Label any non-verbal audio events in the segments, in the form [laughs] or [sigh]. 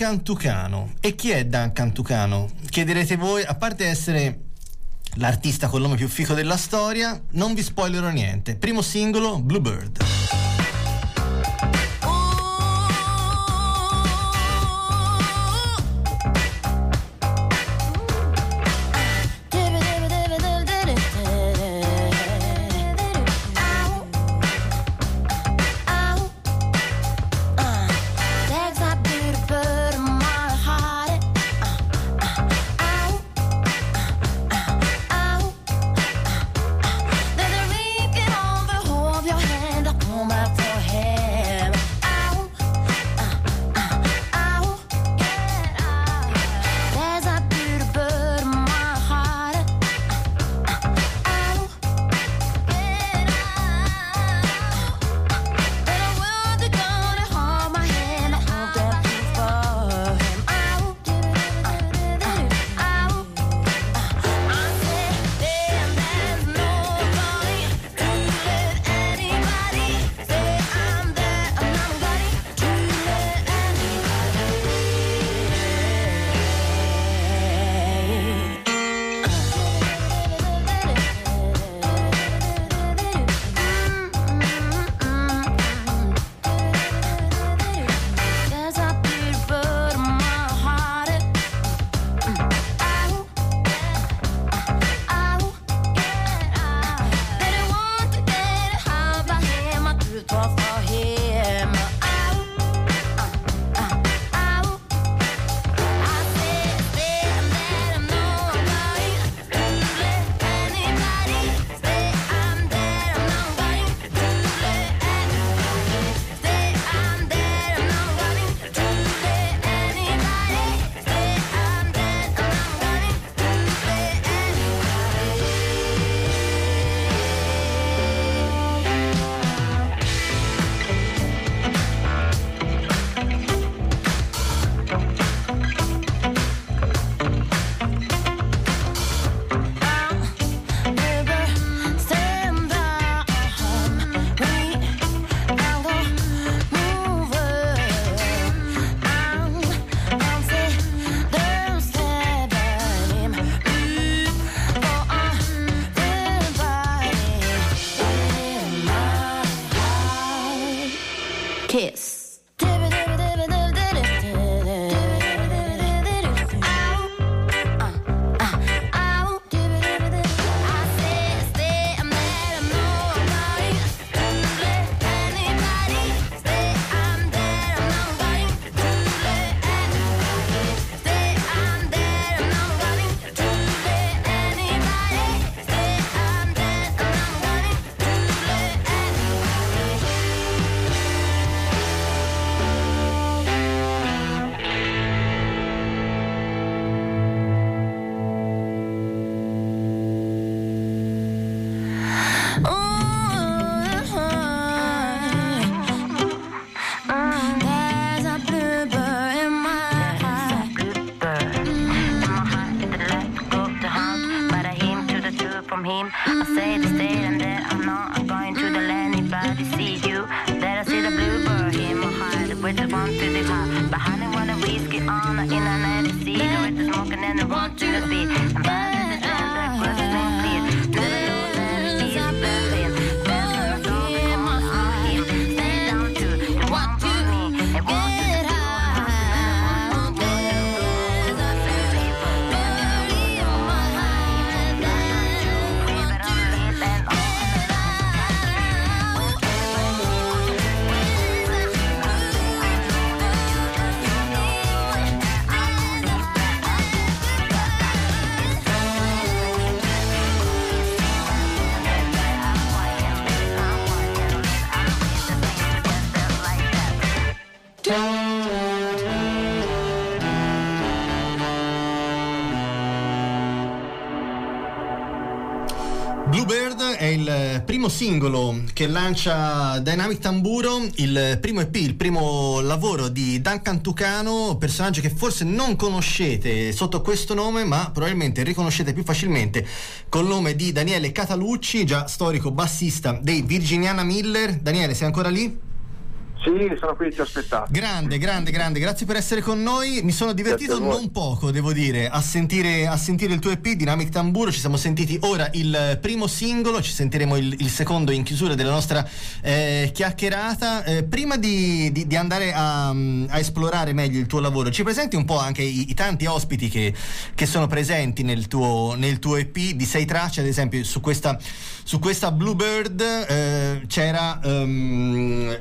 Duncan Tucano. E chi è Duncan Tucano? Chiederete voi, a parte essere l'artista con il nome più fico della storia, non vi spoilerò niente. Primo singolo, Bluebird. from him. I say this day and that I'm not. I'm going to the land. Anybody see you? That I see the bluebird in my heart. With the one to the. Behind the one, a whiskey on the internet. The cigarette, the smoking, and the one to the beat. Primo singolo che lancia Dynamic Tamburo, il primo EP, il primo lavoro di Duncan Tucano, personaggio che forse non conoscete sotto questo nome, ma probabilmente riconoscete più facilmente col nome di Daniele Catalucci, già storico bassista dei Virginiana Miller. Daniele, sei ancora lì? Sì, sono qui, ti ho aspettato. Grande, grande, grande, grazie per essere con noi. Mi sono divertito non poco, devo dire, a sentire, a sentire, il tuo EP, Dynamic Tamburo. Ci siamo sentiti ora il primo singolo, ci sentiremo il, il secondo in chiusura della nostra eh, chiacchierata. Eh, prima di, di, di andare a, a, esplorare meglio il tuo lavoro, ci presenti un po' anche i, i tanti ospiti che, che, sono presenti nel tuo, nel tuo, EP di sei tracce, ad esempio su questa, su questa Bluebird eh, c'era um,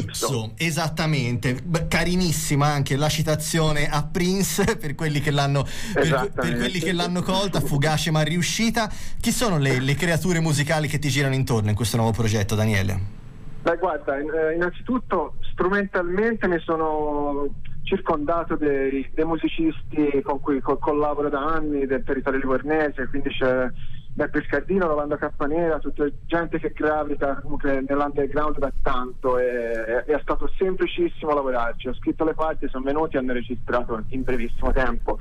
Calypso, esattamente. Beh, carinissima anche la citazione a Prince [laughs] per quelli che l'hanno, per, per quelli che l'hanno colta, fugace ma riuscita. Chi sono le, le creature musicali che ti girano intorno in questo nuovo progetto, Daniele? Beh, guarda, eh, innanzitutto strumentalmente mi sono circondato dei, dei musicisti con cui collaboro da anni del territorio livornese, quindi c'è Beppe Scardino, Rolando Cappanera, tutta gente che gravita comunque nell'underground da tanto e, e, è stato semplicissimo lavorarci. Ho scritto le parti, sono venuti e hanno registrato in brevissimo tempo.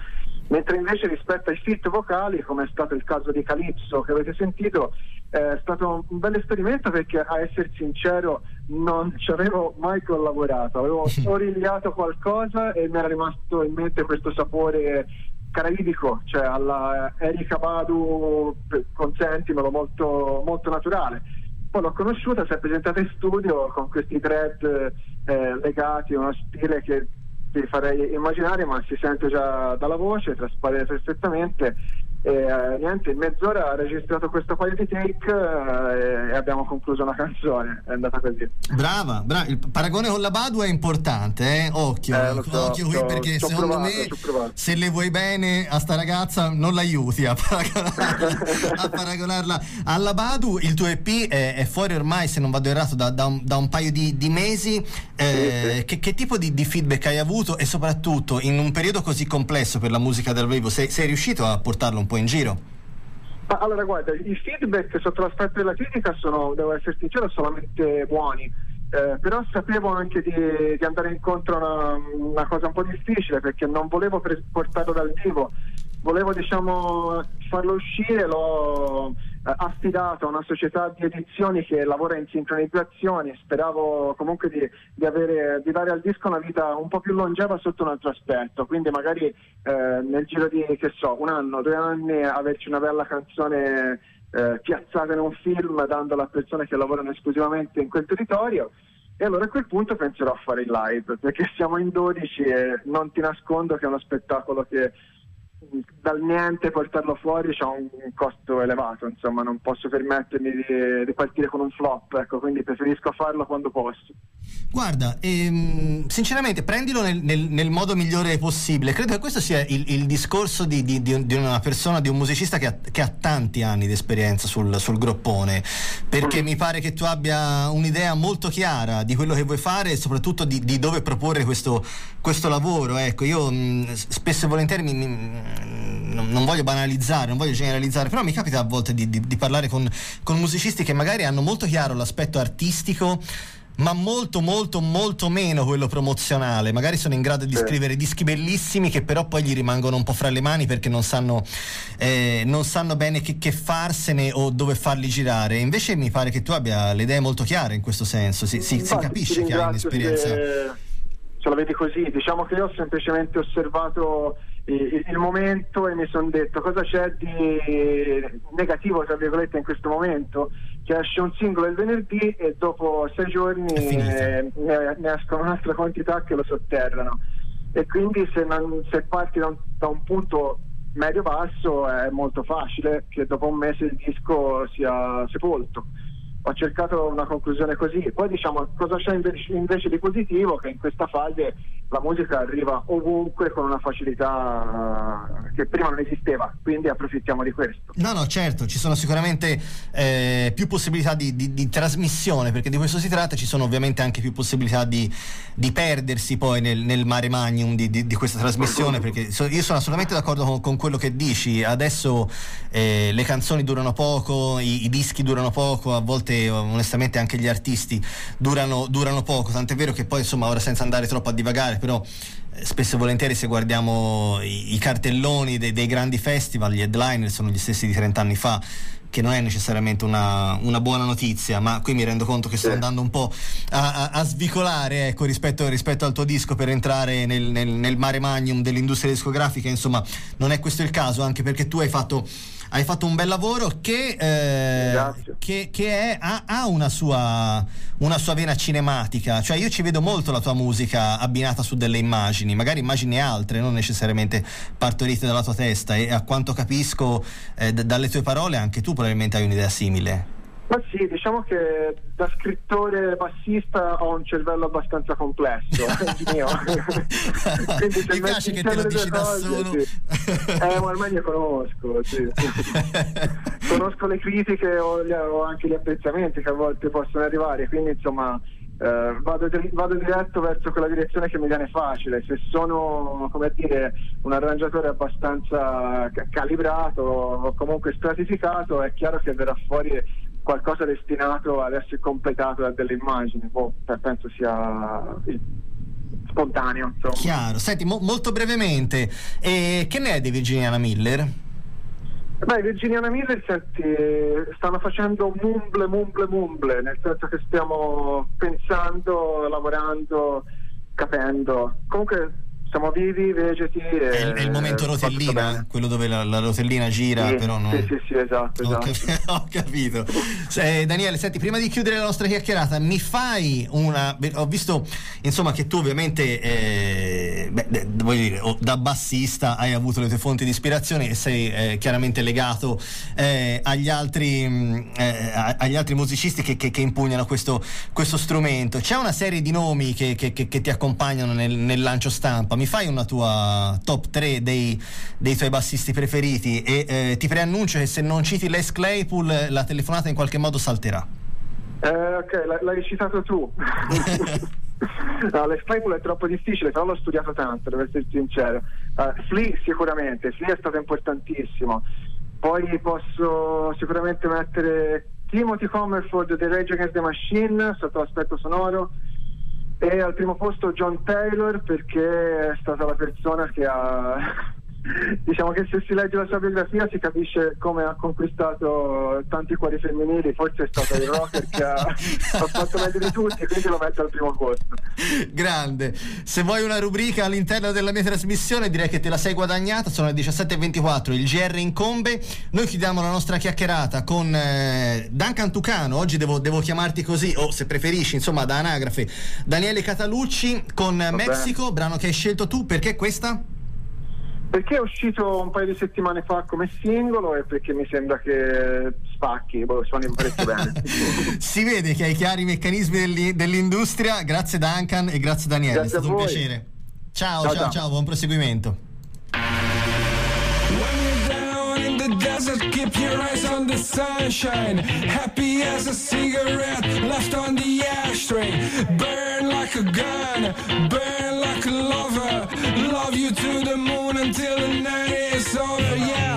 Mentre invece rispetto ai fit vocali, come è stato il caso di Calypso che avete sentito, è stato un bel esperimento perché a essere sincero non ci avevo mai collaborato, avevo [laughs] origliato qualcosa e mi era rimasto in mente questo sapore caraibico, cioè alla Erika Badu, consentimelo, molto, molto naturale. Poi l'ho conosciuta, si è presentata in studio con questi thread eh, legati uno stile che ti farei immaginare, ma si sente già dalla voce, traspare perfettamente e eh, niente, in mezz'ora ha registrato questo di take eh, e abbiamo concluso una canzone. È andata così. Brava, brava. il paragone con la Badu è importante, eh? occhio, eh, so, occhio qui perché secondo provato, me se le vuoi bene a sta ragazza non l'aiuti a [laughs] paragonarla, a paragonarla alla Badu. Il tuo EP è, è, fuori ormai, se non vado errato, da, da, un, da un, paio di, di mesi. Eh, sì, sì. Che, che, tipo di, di, feedback hai avuto e soprattutto in un periodo così complesso per la musica dal vivo, sei, sei riuscito a portarlo un po' po' in giro? Allora, guarda, i feedback sotto l'aspetto della critica sono, devo essere sincero, solamente buoni. Eh, però sapevo anche di, di andare incontro a una, una, cosa un po' difficile perché non volevo portarlo dal vivo, volevo diciamo farlo uscire, l'ho affidato a una società di edizioni che lavora in sincronizzazione, speravo comunque di, di, avere, di, dare al disco una vita un po' più longeva sotto un altro aspetto, quindi magari eh, nel giro di, so, un anno, due anni averci una bella canzone eh, piazzata in un film dandola a persone che lavorano esclusivamente in quel territorio. E allora a quel punto penserò a fare il live, perché siamo in 12 e non ti nascondo che è uno spettacolo che dal niente portarlo fuori c'è un costo elevato, insomma non posso permettermi di, di partire con un flop, ecco, quindi preferisco farlo quando posso. Guarda, ehm, sinceramente prendilo nel, nel, nel, modo migliore possibile, credo che questo sia il, il discorso di, di, di, una persona, di un musicista che ha, che ha tanti anni di esperienza sul, sul groppone, perché mm. mi pare che tu abbia un'idea molto chiara di quello che vuoi fare e soprattutto di, dove proporre questo, questo lavoro. Ecco, io mh, spesso e volentieri mi, mi non, non, voglio banalizzare, non voglio generalizzare, però mi capita a volte di, di, di parlare con, con musicisti che magari hanno molto chiaro l'aspetto artistico ma molto molto molto meno quello promozionale. Magari sono in grado di scrivere dischi bellissimi che però poi gli rimangono un po' fra le mani perché non sanno, eh, non sanno bene che, che, farsene o dove farli girare. Invece mi pare che tu abbia le idee molto chiare in questo senso. Si, si, si capisce che hai un'esperienza. ce la vedi così. Diciamo che io ho semplicemente osservato il, il momento e mi sono detto cosa c'è di negativo tra virgolette in questo momento che esce un singolo il venerdì e dopo sei giorni eh, ne, ne, escono un'altra quantità che lo sotterrano. E quindi se, non, se parti da un, da un punto medio basso è molto facile che dopo un mese il disco sia sepolto. Ho cercato una conclusione così. Poi diciamo cosa c'è invece, invece, di positivo? Che in questa fase la musica arriva ovunque con una facilità che prima non esisteva, quindi approfittiamo di questo. No, no, certo, ci sono sicuramente eh, più possibilità di, di, di, trasmissione, perché di questo si tratta, ci sono ovviamente anche più possibilità di, di perdersi poi nel, nel mare magnum di, questa trasmissione, perché so, io sono assolutamente d'accordo con, con quello che dici, adesso eh, le canzoni durano poco, i, i dischi durano poco, a volte onestamente, anche gli artisti durano, durano poco, tant'è vero che poi insomma ora senza andare troppo a divagare, però spesso e volentieri se guardiamo i, i cartelloni dei, dei, grandi festival, gli headliner sono gli stessi di 30 anni fa che non è necessariamente una, una, buona notizia, ma qui mi rendo conto che sto sì. andando un po' a, a, a svicolare ecco, rispetto, rispetto, al tuo disco per entrare nel, nel, nel mare magnum dell'industria discografica, insomma non è questo il caso, anche perché tu hai fatto hai fatto un bel lavoro che, eh, che, che è, ha, ha una, sua, una, sua, vena cinematica, cioè io ci vedo molto la tua musica abbinata su delle immagini, magari immagini altre, non necessariamente partorite dalla tua testa. E a quanto capisco eh, d- dalle tue parole anche tu probabilmente hai un'idea simile. Ma sì, diciamo che da scrittore bassista ho un cervello abbastanza complesso, [laughs] mio. Quindi Mi piace che te lo dici da cose, solo. Sì. Eh, ma ormai ne conosco, sì. [laughs] conosco le critiche o, gli, o, anche gli apprezzamenti che a volte possono arrivare, quindi insomma eh, vado, vado, diretto verso quella direzione che mi viene facile. Se sono, come dire, un arrangiatore abbastanza calibrato o comunque stratificato, è chiaro che verrà fuori qualcosa destinato ad essere completato da delle immagini. Boh, penso sia spontaneo. Insomma. Chiaro. Senti, mo- molto brevemente, eh, che ne è di Virginiana Miller? Beh, Virginiana Miller senti, stanno facendo mumble, mumble, mumble, nel senso che stiamo pensando, lavorando, capendo. Comunque siamo vivi, vegeti. È, è, il momento rotellina, quello dove la, la rotellina gira, sì, però non. Sì, sì, sì, esatto. Ho, esatto. [laughs] ho capito. Se, Daniele, senti, prima di chiudere la nostra chiacchierata, mi fai una. Ho visto, insomma, che tu ovviamente, eh, beh, voglio dire, da bassista hai avuto le tue fonti di ispirazione e sei eh, chiaramente legato eh, agli, altri, mm, eh, agli altri musicisti che, che, che impugnano questo, questo, strumento. C'è una serie di nomi che, che ti accompagnano nel, nel lancio stampa mi fai una tua top 3 dei, dei tuoi bassisti preferiti e eh, ti preannuncio che se non citi Les Claypool la telefonata in qualche modo salterà. Eh, ok, l'hai citato tu. [laughs] [laughs] no, Les Claypool è troppo difficile, però l'ho studiato tanto, devo essere sincero. Uh, Flea sicuramente, Flea è stato importantissimo. Poi posso sicuramente mettere Timothy Comerford The Rage Against the Machine sotto l'aspetto sonoro e al primo posto John Taylor perché è stata la persona che ha diciamo che se si legge la sua biografia si capisce come ha conquistato tanti cuori femminili, forse è stato il rocker che ha, [laughs] ha fatto meglio di tutti, quindi lo metto al primo posto. Grande, se vuoi una rubrica all'interno della mia trasmissione direi che te la sei guadagnata, sono le 17.24, il GR incombe, noi chiudiamo la nostra chiacchierata con eh, Duncan Tucano, oggi devo, devo, chiamarti così, o se preferisci, insomma da anagrafe, Daniele Catalucci con Va Mexico, bene. brano che hai scelto tu, perché questa? Perché è uscito un paio di settimane fa come singolo e perché mi sembra che spacchi, boh, suoni parecchio bene. [laughs] si vede che hai chiari i meccanismi dell'industria. Grazie Duncan e grazie Daniele, grazie è stato un piacere. Ciao, ciao, ciao, ciao, buon proseguimento. Desert, keep your eyes on the sunshine. Happy as a cigarette left on the ashtray. Burn like a gun, burn like a lover. Love you to the moon until the night is over. Yeah,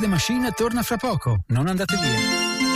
the Machine torna fra poco, non andate via.